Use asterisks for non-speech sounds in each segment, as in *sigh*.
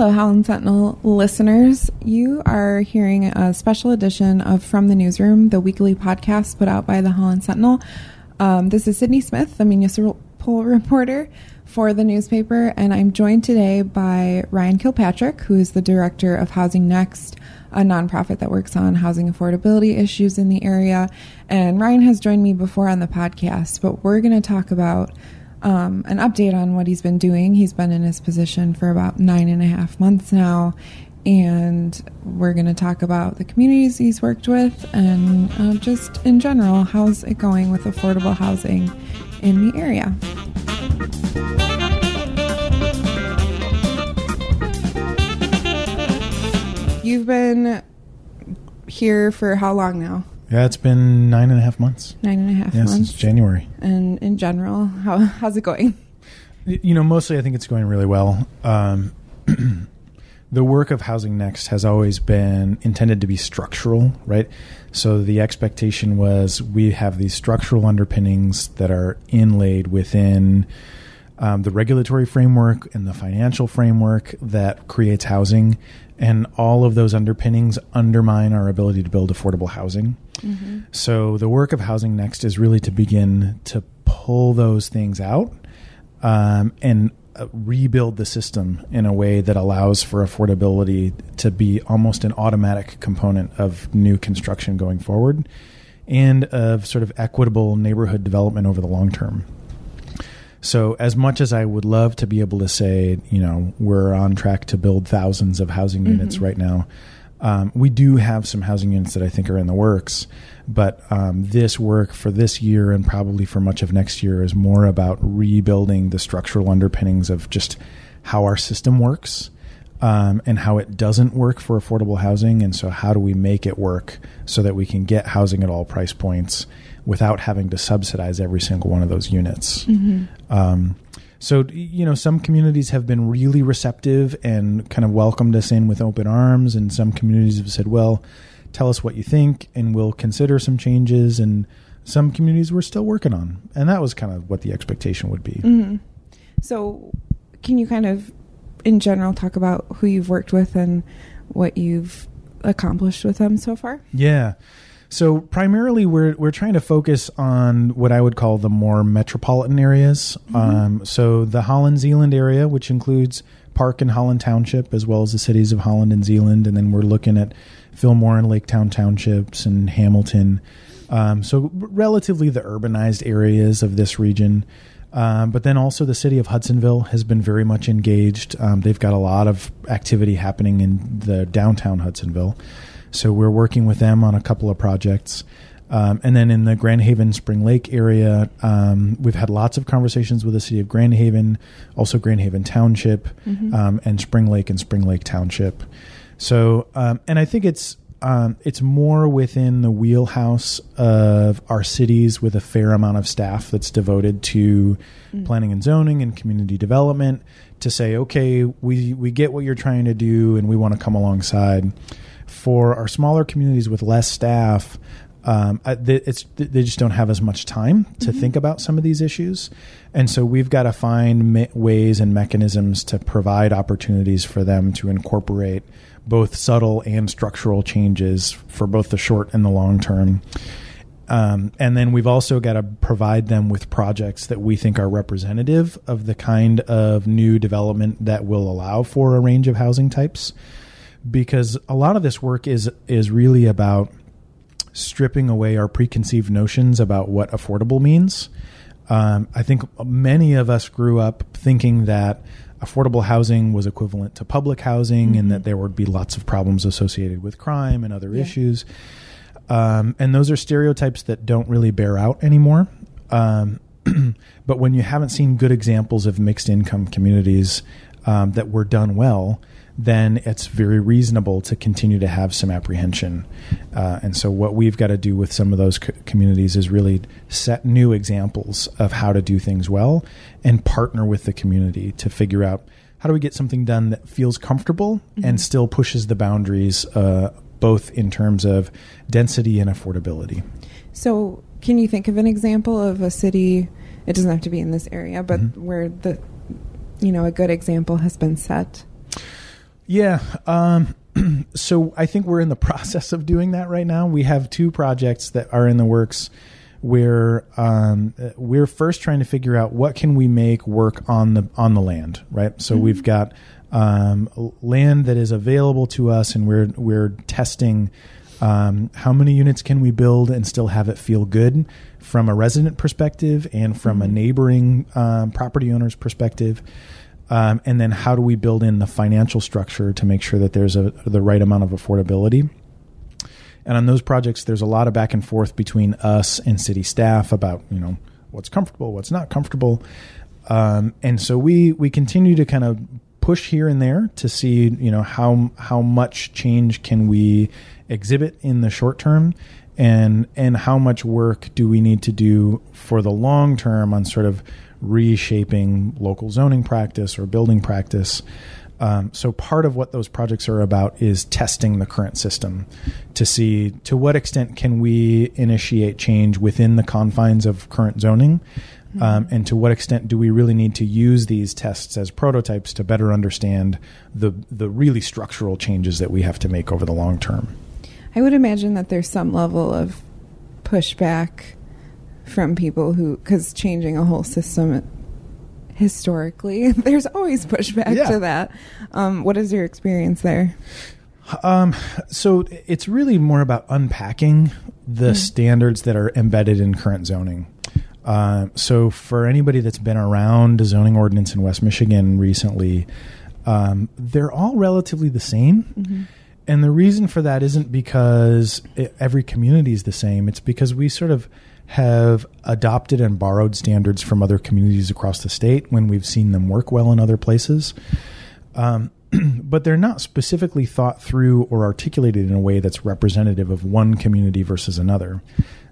Hello, Holland Sentinel listeners. You are hearing a special edition of From the Newsroom, the weekly podcast put out by the Holland Sentinel. Um, this is Sydney Smith, the municipal reporter for the newspaper, and I'm joined today by Ryan Kilpatrick, who is the director of Housing Next, a nonprofit that works on housing affordability issues in the area. And Ryan has joined me before on the podcast, but we're going to talk about um, an update on what he's been doing. He's been in his position for about nine and a half months now. And we're going to talk about the communities he's worked with and uh, just in general, how's it going with affordable housing in the area. You've been here for how long now? Yeah, it's been nine and a half months. Nine and a half yeah, months. since January. And in general, how how's it going? You know, mostly I think it's going really well. Um, *clears throat* the work of Housing Next has always been intended to be structural, right? So the expectation was we have these structural underpinnings that are inlaid within um, the regulatory framework and the financial framework that creates housing. And all of those underpinnings undermine our ability to build affordable housing. Mm-hmm. So the work of Housing Next is really to begin to pull those things out um, and uh, rebuild the system in a way that allows for affordability to be almost an automatic component of new construction going forward and of sort of equitable neighborhood development over the long term. So, as much as I would love to be able to say, you know, we're on track to build thousands of housing mm-hmm. units right now, um, we do have some housing units that I think are in the works. But um, this work for this year and probably for much of next year is more about rebuilding the structural underpinnings of just how our system works. Um, and how it doesn't work for affordable housing. And so, how do we make it work so that we can get housing at all price points without having to subsidize every single one of those units. Mm-hmm. Um, so, you know, some communities have been really receptive and kind of welcomed us in with open arms, and some communities have said, well, tell us what you think, and we'll consider some changes. And some communities we're still working on. And that was kind of what the expectation would be. Mm-hmm. So, can you kind of, in general, talk about who you've worked with and what you've accomplished with them so far? Yeah. So primarily, we're we're trying to focus on what I would call the more metropolitan areas. Mm-hmm. Um, so the Holland Zeeland area, which includes Park and Holland Township, as well as the cities of Holland and Zeeland, and then we're looking at Fillmore and Laketown townships and Hamilton. Um, so relatively the urbanized areas of this region. Um, but then also the city of Hudsonville has been very much engaged. Um, they've got a lot of activity happening in the downtown Hudsonville. So we're working with them on a couple of projects. Um, and then in the Grand Haven Spring Lake area, um, we've had lots of conversations with the city of Grand Haven, also Grand Haven Township, mm-hmm. um, and Spring Lake and Spring Lake Township. So, um, and I think it's um, it's more within the wheelhouse of our cities with a fair amount of staff that's devoted to mm. planning and zoning and community development to say, okay, we we get what you're trying to do, and we want to come alongside for our smaller communities with less staff, um, it's they just don't have as much time to mm-hmm. think about some of these issues, and so we've got to find me- ways and mechanisms to provide opportunities for them to incorporate both subtle and structural changes for both the short and the long term. Um, and then we've also got to provide them with projects that we think are representative of the kind of new development that will allow for a range of housing types because a lot of this work is is really about stripping away our preconceived notions about what affordable means. Um, I think many of us grew up thinking that affordable housing was equivalent to public housing mm-hmm. and that there would be lots of problems associated with crime and other yeah. issues. Um, and those are stereotypes that don't really bear out anymore. Um, *clears throat* but when you haven't seen good examples of mixed income communities um, that were done well, then it's very reasonable to continue to have some apprehension. Uh, and so, what we've got to do with some of those co- communities is really set new examples of how to do things well and partner with the community to figure out how do we get something done that feels comfortable mm-hmm. and still pushes the boundaries, uh, both in terms of density and affordability. So, can you think of an example of a city? It doesn't have to be in this area, but mm-hmm. where the you know a good example has been set. Yeah. Um, *clears throat* so I think we're in the *laughs* process of doing that right now. We have two projects that are in the works where um, we're first trying to figure out what can we make work on the on the land, right? So mm-hmm. we've got um, land that is available to us, and we're we're testing um, how many units can we build and still have it feel good from a resident perspective and from mm-hmm. a neighboring um, property owner's perspective. Um, and then how do we build in the financial structure to make sure that there's a, the right amount of affordability? And on those projects, there's a lot of back and forth between us and city staff about you know what's comfortable, what's not comfortable, um, and so we we continue to kind of push here and there to see you know how how much change can we exhibit in the short term and and how much work do we need to do for the long term on sort of reshaping local zoning practice or building practice. Um, so part of what those projects are about is testing the current system to see to what extent can we initiate change within the confines of current zoning, mm-hmm. um, and to what extent do we really need to use these tests as prototypes to better understand the the really structural changes that we have to make over the long term. I would imagine that there's some level of pushback from people who, because changing a whole system historically, *laughs* there's always pushback yeah. to that. Um, what is your experience there? Um, so it's really more about unpacking the mm. standards that are embedded in current zoning. Uh, so for anybody that's been around a zoning ordinance in West Michigan recently, um, they're all relatively the same. Mm-hmm. And the reason for that isn't because it, every community is the same. It's because we sort of have adopted and borrowed standards from other communities across the state when we've seen them work well in other places. Um, *clears throat* but they're not specifically thought through or articulated in a way that's representative of one community versus another.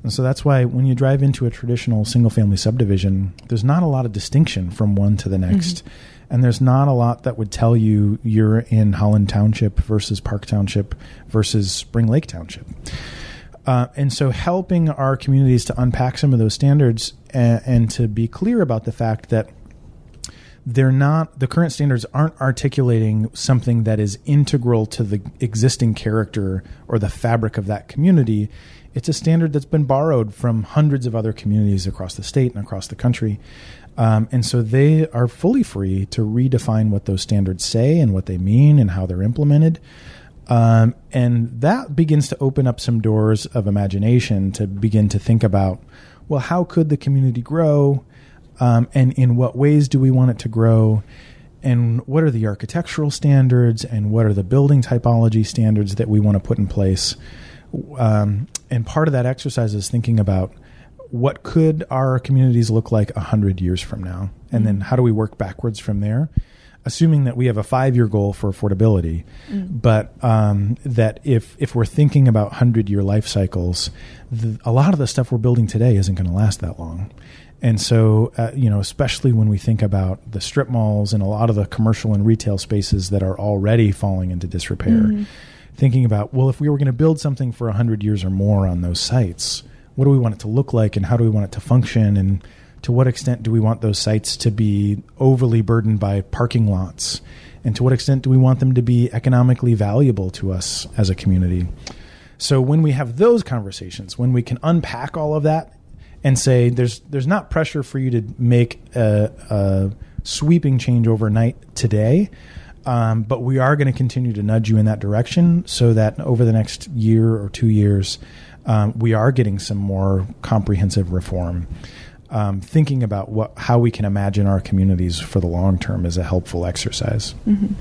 And so that's why when you drive into a traditional single family subdivision, there's not a lot of distinction from one to the next. Mm-hmm. And there's not a lot that would tell you you're in Holland Township versus Park Township versus Spring Lake Township. Uh, and so helping our communities to unpack some of those standards and, and, to be clear about the fact that they're not the current standards aren't articulating something that is integral to the existing character or the fabric of that community. It's a standard that's been borrowed from hundreds of other communities across the state and across the country. Um, and so they are fully free to redefine what those standards say and what they mean and how they're implemented um, and that begins to open up some doors of imagination to begin to think about well, how could the community grow? Um, and in what ways do we want it to grow? And what are the architectural standards and what are the building typology standards that we want to put in place? Um, and part of that exercise is thinking about what could our communities look like a hundred years from now, and mm-hmm. then how do we work backwards from there? Assuming that we have a five year goal for affordability, mm. but um, that if if we're thinking about hundred year life cycles, the, a lot of the stuff we're building today isn't going to last that long. And so, uh, you know, especially when we think about the strip malls and a lot of the commercial and retail spaces that are already falling into disrepair, mm-hmm. thinking about, well, if we were going to build something for 100 years or more on those sites, what do we want it to look like and how do we want it to function? And to what extent do we want those sites to be overly burdened by parking lots? And to what extent do we want them to be economically valuable to us as a community? So when we have those conversations, when we can unpack all of that and say there's there's not pressure for you to make a, a sweeping change overnight today, um, but we are going to continue to nudge you in that direction so that over the next year or two years, um, we are getting some more comprehensive reform um, thinking about what how we can imagine our communities for the long term is a helpful exercise. Mm-hmm.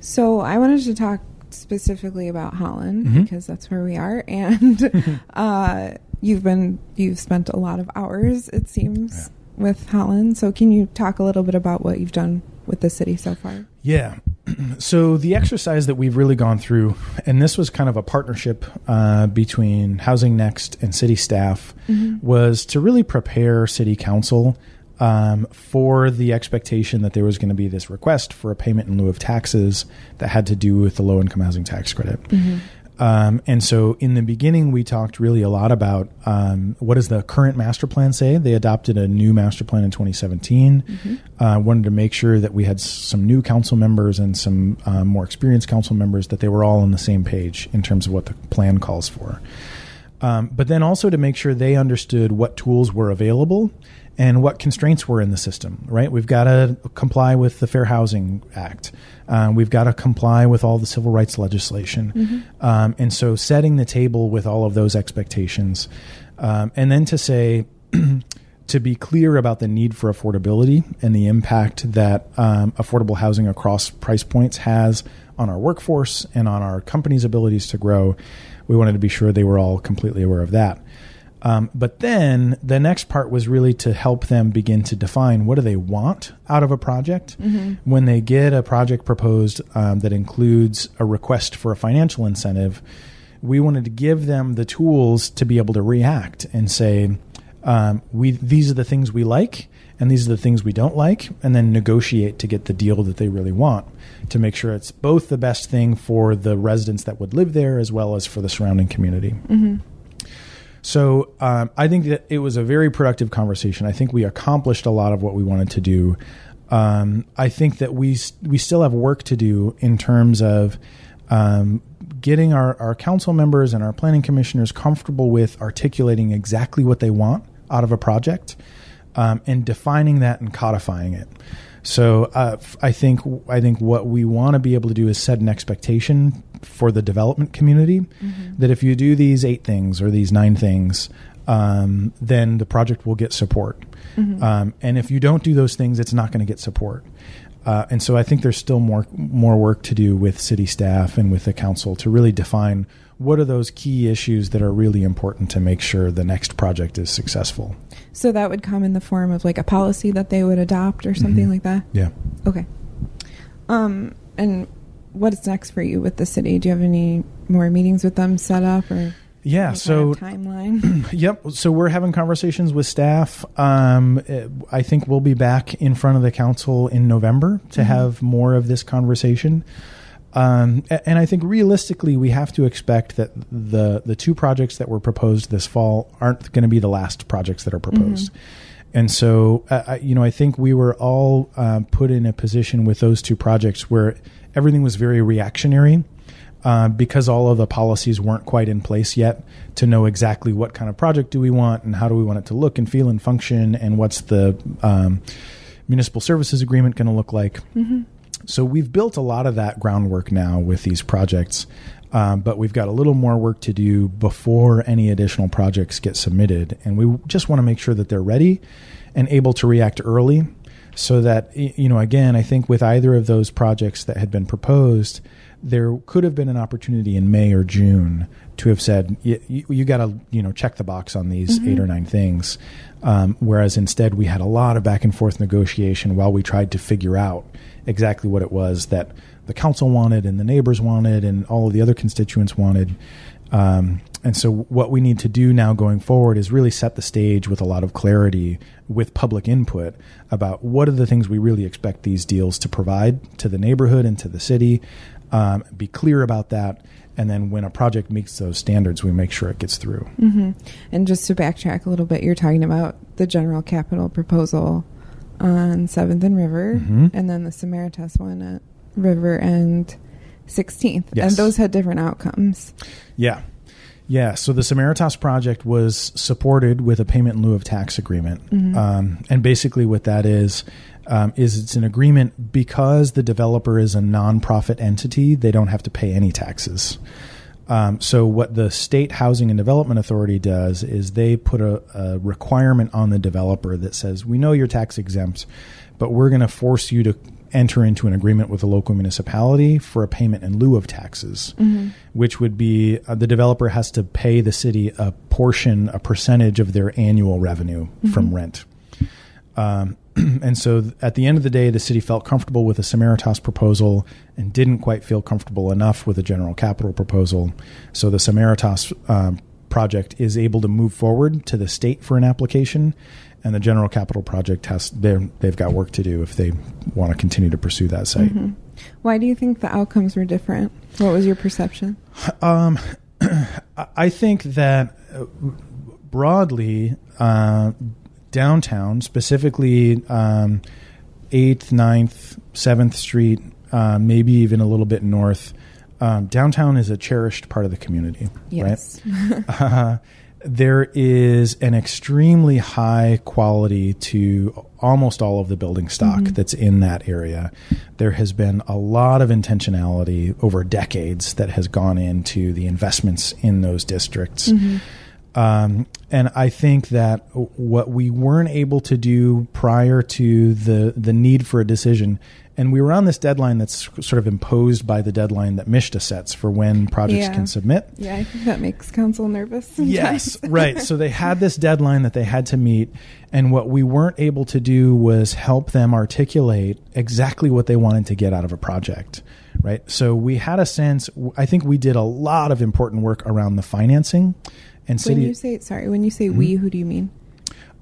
So I wanted to talk specifically about Holland mm-hmm. because that's where we are, *laughs* and *laughs* uh, you've been you've spent a lot of hours, it seems, with Holland. So can you talk a little bit about what you've done with the city so far? Yeah. *clears throat* So the exercise that we've really gone through, and this was kind of a partnership uh, between Housing Next and city staff, was to really prepare city council um, for the expectation that there was going to be this request for a payment in lieu of taxes that had to do with the low income housing tax credit. Um, and so in the beginning, we talked really a lot about um, what does the current master plan say? They adopted a new master plan in 2017. Uh, wanted to make sure that we had some new council members and some um, more experienced council members that they were all on the same page in terms of what the plan calls for. Um, but then also to make sure they understood what tools were available and what constraints were in the system, right? We've got to comply with the Fair Housing Act. Uh, we've got to comply with all the civil rights legislation. Um, and so setting the table with all of those expectations. Um, and then to say, *clears throat* to be clear about the need for affordability and the impact that um, affordable housing across price points has on our workforce and on our companies' abilities to grow. We wanted to be sure they were all completely aware of that. Um, but then the next part was really to help them begin to define what do they want out of a project. When they get a project proposed um, that includes a request for a financial incentive, we wanted to give them the tools to be able to react and say, um, we these are the things we like and these are the things we don't like and then negotiate to get the deal that they really want to make sure it's both the best thing for the residents that would live there as well as for the surrounding community so um, i think that it was a very productive conversation i think we accomplished a lot of what we wanted to do um, i think that we we still have work to do in terms of um, getting our, our council members and our planning commissioners comfortable with articulating exactly what they want out of a project um, and defining that and codifying it. So uh, I think I think what we want to be able to do is set an expectation for the development community that if you do these eight things or these nine things, um, then the project will get support. Um, and if you don't do those things, it's not going to get support. Uh, and so I think there's still more more work to do with city staff and with the council to really define what are those key issues that are really important to make sure the next project is successful. So that would come in the form of like a policy that they would adopt or something like that. Yeah. Okay. Um, and what is next for you with the city? Do you have any more meetings with them set up or Yeah. So timeline? *clears throat* Yep. So we're having conversations with staff. Um, I think we'll be back in front of the council in November to have more of this conversation. Um, and I think realistically, we have to expect that the the two projects that were proposed this fall aren't going to be the last projects that are proposed. And so, uh, I, you know, I think we were all um, put in a position with those two projects where everything was very reactionary uh, because all of the policies weren't quite in place yet to know exactly what kind of project do we want and how do we want it to look and feel and function and what's the um, municipal services agreement going to look like. So we've built a lot of that groundwork now with these projects, um, but we've got a little more work to do before any additional projects get submitted, and we just want to make sure that they're ready and able to react early, so that you know. Again, I think with either of those projects that had been proposed, there could have been an opportunity in May or June to have said you, you got to you know check the box on these eight or nine things, um, whereas instead we had a lot of back and forth negotiation while we tried to figure out exactly what it was that the council wanted and the neighbors wanted and all of the other constituents wanted. Um, and so, what we need to do now going forward is really set the stage with a lot of clarity with public input about what are the things we really expect these deals to provide to the neighborhood and to the city. Um, be clear about that. And then, when a project meets those standards, we make sure it gets through. and just to backtrack a little bit, you're talking about the general capital proposal on Seventh and River, Mhm. and then the Samaritas one at River and 16th, Yes. and those had different outcomes. Yeah. Yeah. So the Samaritas project was supported with a payment in lieu of tax agreement. Um, and basically, what that is, um, is it's an agreement because the developer is a nonprofit entity, they don't have to pay any taxes. Um, so what the state housing and development authority does is they put a, a requirement on the developer that says we know you're tax exempt, but we're going to force you to enter into an agreement with the local municipality for a payment in lieu of taxes, which would be uh, the developer has to pay the city a portion, a percentage of their annual revenue from rent. Um, *clears throat* and so th- at the end of the day, the city felt comfortable with the Samaritas proposal and didn't quite feel comfortable enough with the general capital proposal. So the Samaritas um, project is able to move forward to the state for an application, and the general capital project has they've got work to do if they want to continue to pursue that site. Why do you think the outcomes were different? What was your perception? *sighs* Um, *clears throat* I- I think that uh, broadly, uh, downtown, specifically um, 8th, 9th, 7th Street, uh, maybe even a little bit north, um, downtown is a cherished part of the community. Yes. Right? *laughs* uh, there is an extremely high quality to almost all of the building stock that's in that area. There has been a lot of intentionality over decades that has gone into the investments in those districts. Um, and I think that what we weren't able to do prior to the the need for a decision, and we were on this deadline that's sort of imposed by the deadline that MSHDA sets for when projects Yeah. can submit. Yeah, I think that makes council nervous. sometimes. Yes, *laughs* right. So they had this deadline that they had to meet, and what we weren't able to do was help them articulate exactly what they wanted to get out of a project. Right. So we had a sense. I think we did a lot of important work around the financing, and When you say sorry, when you say we, who do you mean?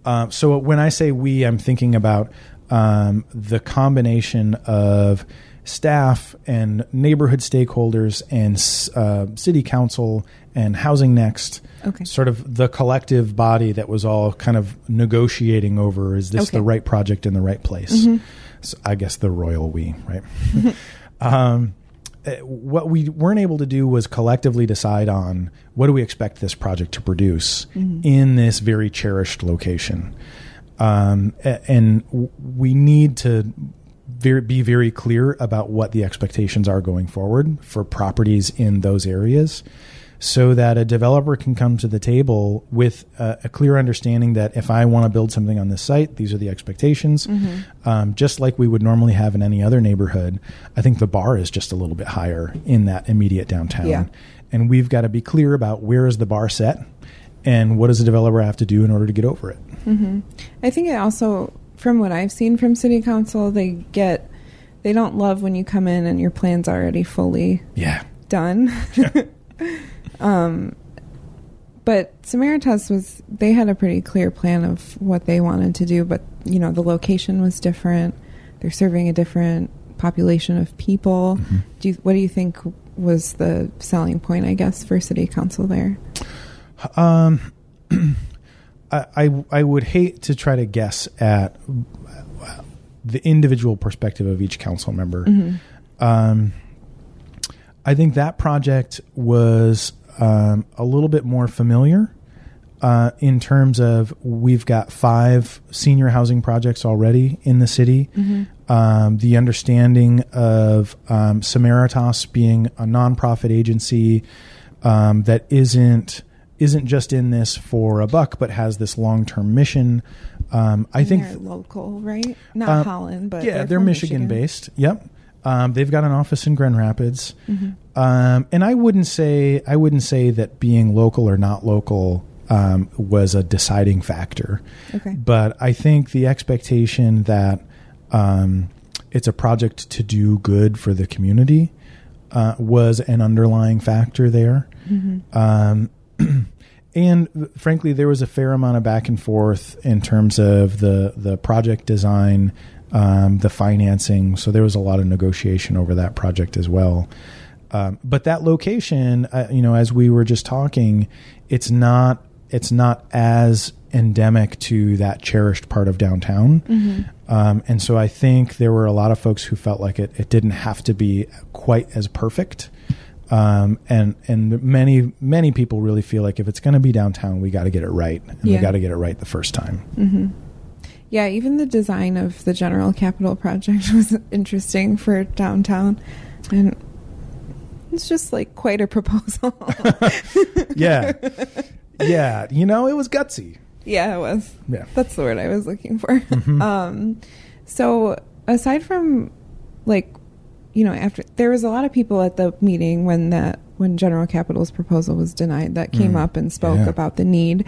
Uh, so when I say we, I'm thinking about um, the combination of staff and neighborhood stakeholders and uh, city council and Housing Next. Okay. Sort of the collective body that was all kind of negotiating over is this Okay. the right project in the right place? So I guess the royal we, right? *laughs* *laughs* um, what we weren't able to do was collectively decide on what do we expect this project to produce in this very cherished location. Um, and we need to very, be very clear about what the expectations are going forward for properties in those areas so that a developer can come to the table with a, a clear understanding that if I want to build something on this site, these are the expectations. Um, just like we would normally have in any other neighborhood, I think the bar is just a little bit higher in that immediate downtown. Yeah. And we've got to be clear about where is the bar set and what does the developer have to do in order to get over it. I think it also, from what I've seen from city council, they get they don't love when you come in and your plan's already fully Yeah. done. *laughs* um, but Samaritas was they had a pretty clear plan of what they wanted to do, but you know the location was different. They're serving a different population of people. Do you, what do you think was the selling point? I guess for city council there. Um, *clears throat* I, I I would hate to try to guess at the individual perspective of each council member. Um, I think that project was um, a little bit more familiar uh, in terms of we've got five senior housing projects already in the city. Um, the understanding of um, Samaritas being a nonprofit agency um, that isn't isn't just in this for a buck, but has this long term mission. Um, I And think they're local, right? Not uh, Holland, but yeah, they're, they're, Michigan, based. Yep. Um, they've got an office in Grand Rapids, um, and I wouldn't say I wouldn't say that being local or not local um, was a deciding factor. Okay. But I think the expectation that um, it's a project to do good for the community uh, was an underlying factor there. Um, *clears throat* and frankly, there was a fair amount of back and forth in terms of the the project design, um, the financing. So there was a lot of negotiation over that project as well. Um, but that location, uh, you know, as we were just talking, it's not it's not as endemic to that cherished part of downtown. Um, and so I think there were a lot of folks who felt like it, it didn't have to be quite as perfect. Um, and and many many people really feel like if it's going to be downtown, we got to get it right, and we got to get it right the first time. Yeah, even the design of the General Capital Project *laughs* was interesting for downtown. And it's just like quite a proposal. *laughs* yeah, yeah. You know, it was gutsy. yeah, it was. Yeah. That's the word I was looking for. Um, so aside from like, you know, after there was a lot of people at the meeting when that when General Capital's proposal was denied that came Mm. up and spoke Yeah. about the need.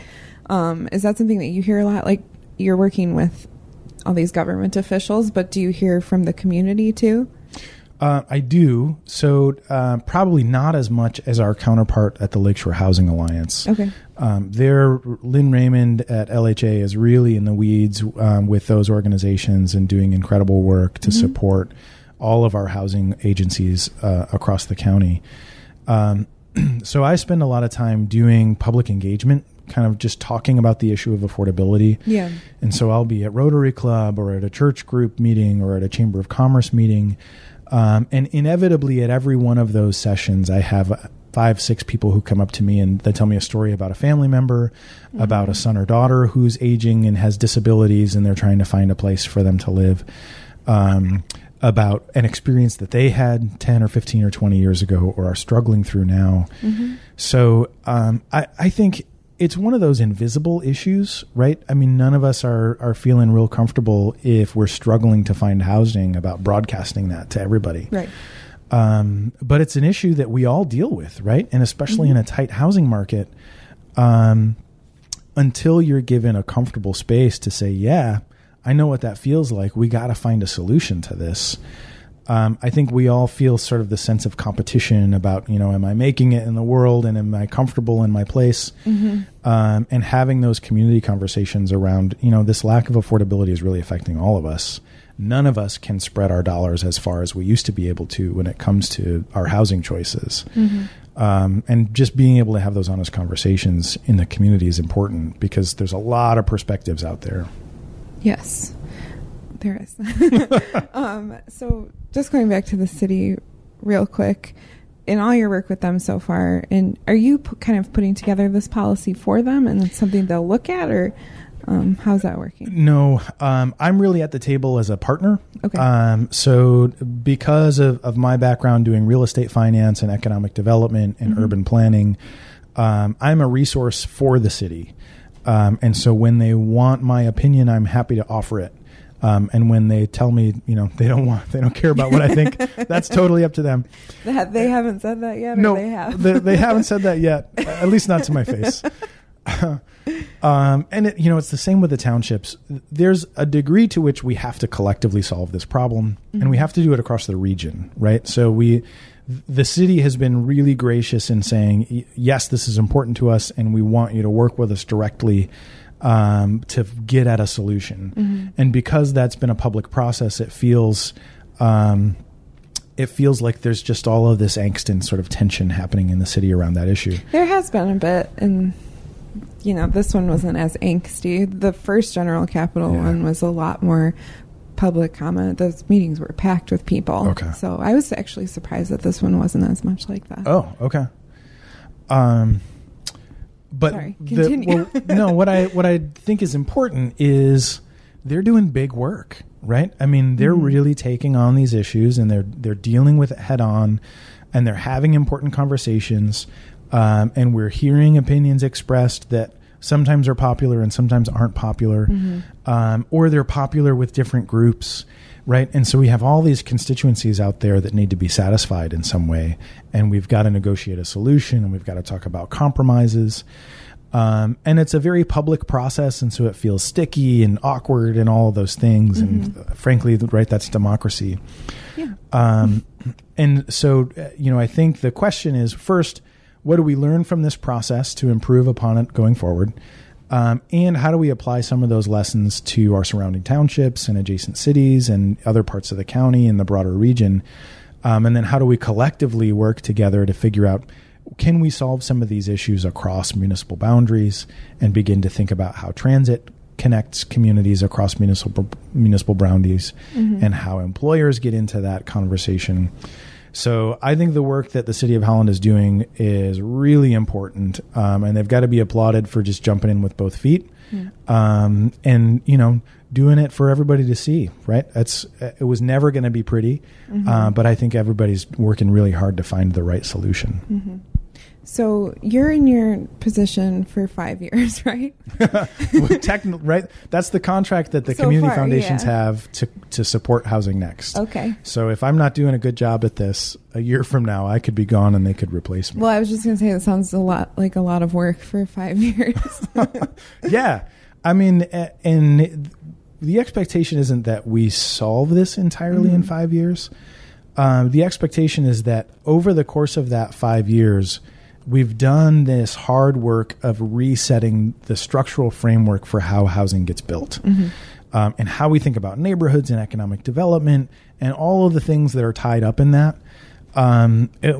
Um, is that something that you hear a lot? Like you're working with all these government officials, but do you hear from the community too? Uh, I do. So uh, probably not as much as our counterpart at the Lakeshore Housing Alliance. Okay. Um, there, Lynn Raymond at LHA is really in the weeds um, with those organizations and doing incredible work to support all of our housing agencies uh, across the county. Um, *clears throat* so I spend a lot of time doing public engagement, kind of just talking about the issue of affordability. Yeah. And so I'll be at Rotary Club or at a church group meeting or at a Chamber of Commerce meeting. Um, and inevitably, at every one of those sessions, I have five, six people who come up to me and they tell me a story about a family member, about a son or daughter who's aging and has disabilities, and they're trying to find a place for them to live. Um, about an experience that they had 10 or 15 or 20 years ago or are struggling through now. So um, I, I think it's one of those invisible issues, right? I mean, none of us are, are feeling real comfortable if we're struggling to find housing about broadcasting that to everybody. Right. Um, but it's an issue that we all deal with, right? And especially in a tight housing market, um, until you're given a comfortable space to say, yeah, I know what that feels like. We got to find a solution to this. Um, I think we all feel sort of the sense of competition about, you know, am I making it in the world and am I comfortable in my place? Um, and having those community conversations around, you know, this lack of affordability is really affecting all of us. None of us can spread our dollars as far as we used to be able to when it comes to our housing choices. Um, and just being able to have those honest conversations in the community is important because there's a lot of perspectives out there. Yes, there is. *laughs* um, so, just going back to the city real quick, in all your work with them so far, and are you p- kind of putting together this policy for them, and it's something they'll look at, or um, how's that working? No, um, I'm really at the table as a partner. Okay. Um, so, because of, of my background doing real estate finance and economic development and urban planning, um, I'm a resource for the city. Um, and so, when they want my opinion, I'm happy to offer it. Um, and when they tell me, you know, they don't want, they don't care about what I think, *laughs* that's totally up to them. They, they haven't said that yet, or No, they have. they, they haven't said that yet, *laughs* at least not to my face. *laughs* um, and it, you know, it's the same with the townships. There's a degree to which we have to collectively solve this problem, and we have to do it across the region, right? So we, the city has been really gracious in saying, yes, this is important to us, and we want you to work with us directly. Um, to get at a solution, and because that's been a public process, it feels um, it feels like there's just all of this angst and sort of tension happening in the city around that issue. There has been a bit, and you know, this one wasn't as angsty. The first General Capital Yeah. one was a lot more public comment. Those meetings were packed with people. Okay. So I was actually surprised that this one wasn't as much like that. Oh, okay. Um, but Sorry, the- well, no, what I what I think is important is they're doing big work, right? I mean, they're Mm-hmm. really taking on these issues and they're they're dealing with it head on, and they're having important conversations, um, and we're hearing opinions expressed that sometimes are popular and sometimes aren't popular, um, or they're popular with different groups, right? And so we have all these constituencies out there that need to be satisfied in some way, and we've got to negotiate a solution, and we've got to talk about compromises. Um, and it's a very public process, and so it feels sticky and awkward and all of those things. And uh, frankly, right, that's democracy. Yeah. Um, and so, uh, you know, I think the question is first, what do we learn from this process to improve upon it going forward? Um, and how do we apply some of those lessons to our surrounding townships and adjacent cities and other parts of the county and the broader region? Um, and then how do we collectively work together to figure out can we solve some of these issues across municipal boundaries and begin to think about how transit connects communities across municipal municipal boundaries and how employers get into that conversation. So I think the work that the city of Holland is doing is really important, um, and they've got to be applauded for just jumping in with both feet, um, and you know doing it for everybody to see. Right? That's it was never going to be pretty, uh, but I think everybody's working really hard to find the right solution. So you're in your position for five years, *laughs* right? *laughs* Techn- right? That's the contract that the So community far, foundations yeah. have to to support Housing Next. Okay. So if I'm not doing a good job at this, a year from now, I could be gone and they could replace me. Well, I was just gonna say that sounds a lot like a lot of work for five *laughs* years. yeah, I mean, and the expectation isn't that we solve this entirely in five years. Um, the expectation is that over the course of that five years, we've done this hard work of resetting the structural framework for how housing gets built. Um, and how we think about neighborhoods and economic development and all of the things that are tied up in that. Um, it,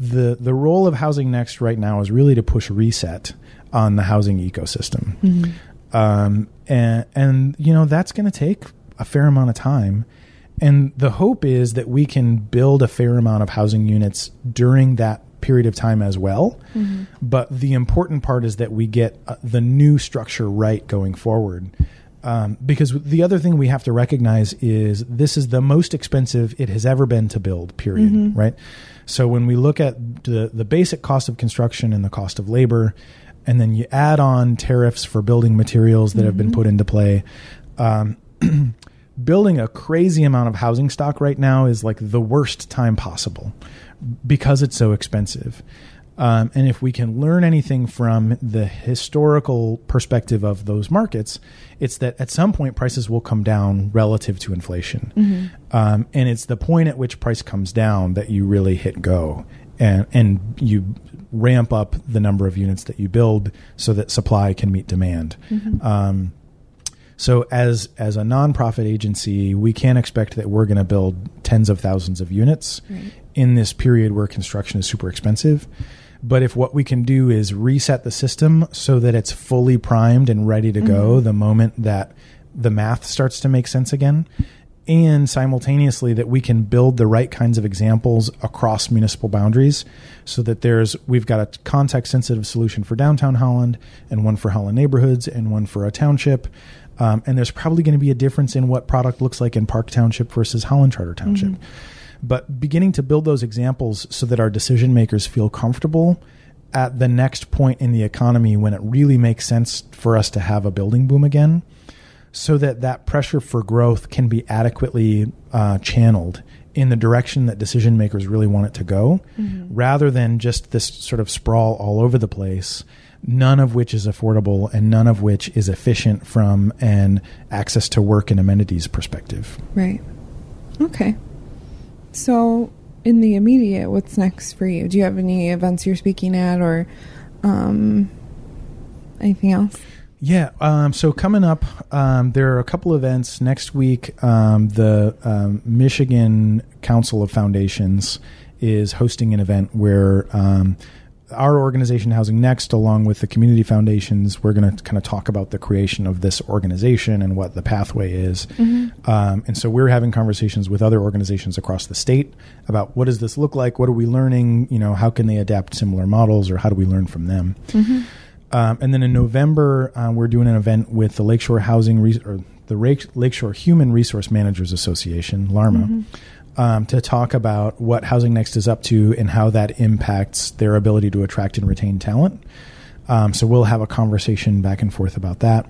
the the role of Housing Next right now is really to push reset on the housing ecosystem, um, and and you know that's going to take a fair amount of time. And the hope is that we can build a fair amount of housing units during that period of time as well. But the important part is that we get uh, the new structure right going forward. Um, because the other thing we have to recognize is this is the most expensive it has ever been to build, period. Right? So when we look at the, the basic cost of construction and the cost of labor, and then you add on tariffs for building materials that have been put into play, um, *clears throat* building a crazy amount of housing stock right now is like the worst time possible because it's so expensive. Um, and if we can learn anything from the historical perspective of those markets, it's that at some point prices will come down relative to inflation. Um, and it's the point at which price comes down that you really hit go and, and you ramp up the number of units that you build so that supply can meet demand. Um, so as as a nonprofit agency, we can't expect that we're going to build tens of thousands of units in this period where construction is super expensive. But if what we can do is reset the system so that it's fully primed and ready to go mm-hmm. the moment that the math starts to make sense again, and simultaneously that we can build the right kinds of examples across municipal boundaries so that there's we've got a context sensitive solution for downtown Holland and one for Holland neighborhoods and one for a township um, and there's probably going to be a difference in what product looks like in Park Township versus Holland Charter Township. But beginning to build those examples so that our decision makers feel comfortable at the next point in the economy when it really makes sense for us to have a building boom again, so that that pressure for growth can be adequately uh, channeled in the direction that decision makers really want it to go, rather than just this sort of sprawl all over the place none of which is affordable and none of which is efficient from an access to work and amenities perspective. right. Okay. So, in the immediate, what's next for you? Do you have any events you're speaking at, or um, anything else? Yeah. Um, so coming up, um, there are a couple events next week. Um, the um, Michigan Council of Foundations is hosting an event where um, our organization, Housing Next, along with the community foundations, we're going to kind of talk about the creation of this organization and what the pathway is. Um, and so we're having conversations with other organizations across the state about what does this look like? What are we learning? You know, how can they adapt similar models, or how do we learn from them? Um, and then in November, uh, we're doing an event with the Lakeshore Housing Re- or the Lakeshore Human Resource Managers Association, LARMA, um, to talk about what Housing Next is up to and how that impacts their ability to attract and retain talent. Um, so we'll have a conversation back and forth about that.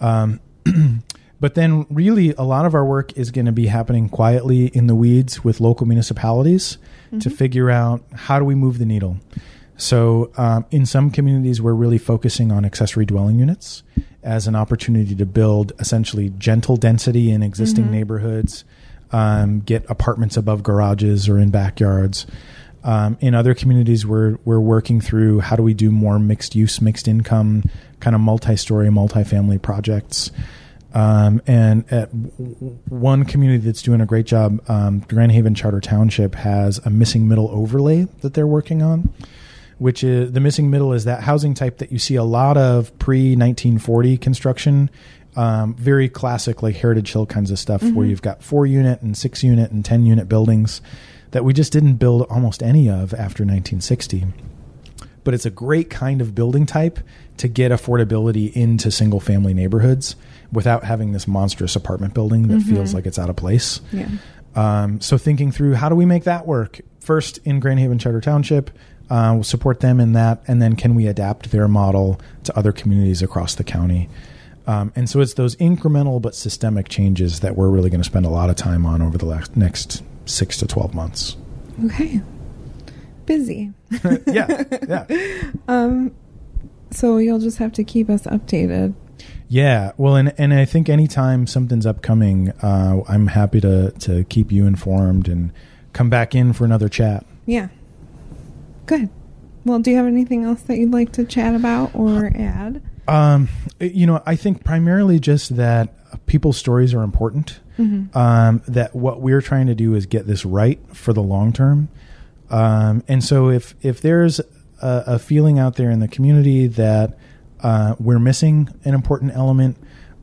Um, *clears throat* but then, really, a lot of our work is going to be happening quietly in the weeds with local municipalities to figure out how do we move the needle. So, um, in some communities, we're really focusing on accessory dwelling units as an opportunity to build essentially gentle density in existing neighborhoods, um, get apartments above garages or in backyards. Um, in other communities, we're we're working through how do we do more mixed use, mixed income, kind of multi-story, multi-family projects. Um, and at one community that's doing a great job, um, Grand Haven Charter Township has a missing middle overlay that they're working on, which is the missing middle is that housing type that you see a lot of pre 1940 construction, um, very classic like Heritage Hill kinds of stuff, where you've got four unit and six unit and ten unit buildings that we just didn't build almost any of after 1960 but it's a great kind of building type to get affordability into single family neighborhoods without having this monstrous apartment building that feels like it's out of place. Yeah. Um, so thinking through how do we make that work? First in Grand Haven Charter Township, uh, we'll support them in that, and then can we adapt their model to other communities across the county? Um, and so it's those incremental but systemic changes that we're really going to spend a lot of time on over the last, next six to twelve months. Okay. Busy. *laughs* yeah, yeah, *laughs* Um, So you'll just have to keep us updated. yeah. Well, and and I think anytime something's upcoming, uh, I'm happy to to keep you informed and come back in for another chat. Yeah. Good. Well, do you have anything else that you'd like to chat about or add? Um, you know, I think primarily just that people's stories are important. Um, that what we're trying to do is get this right for the long term. Um, and so if if there's a, a feeling out there in the community that uh, we're missing an important element,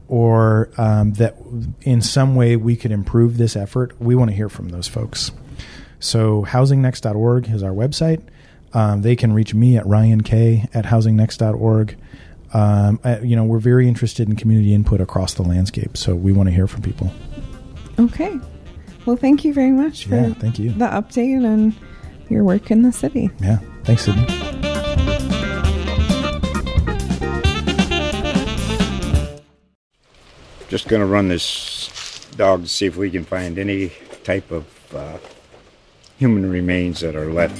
or um, that in some way we could improve this effort, we want to hear from those folks. So housingnext.org is our website. Um, they can reach me at ryank at housingnext.org. Um, I, you know, we're very interested in community input across the landscape, so we want to hear from people. Okay. Well, thank you very much for Yeah, thank you. the update and your work in the city. Yeah, thanks, Sydney. Just going to run this dog to see if we can find any type of uh, human remains that are left.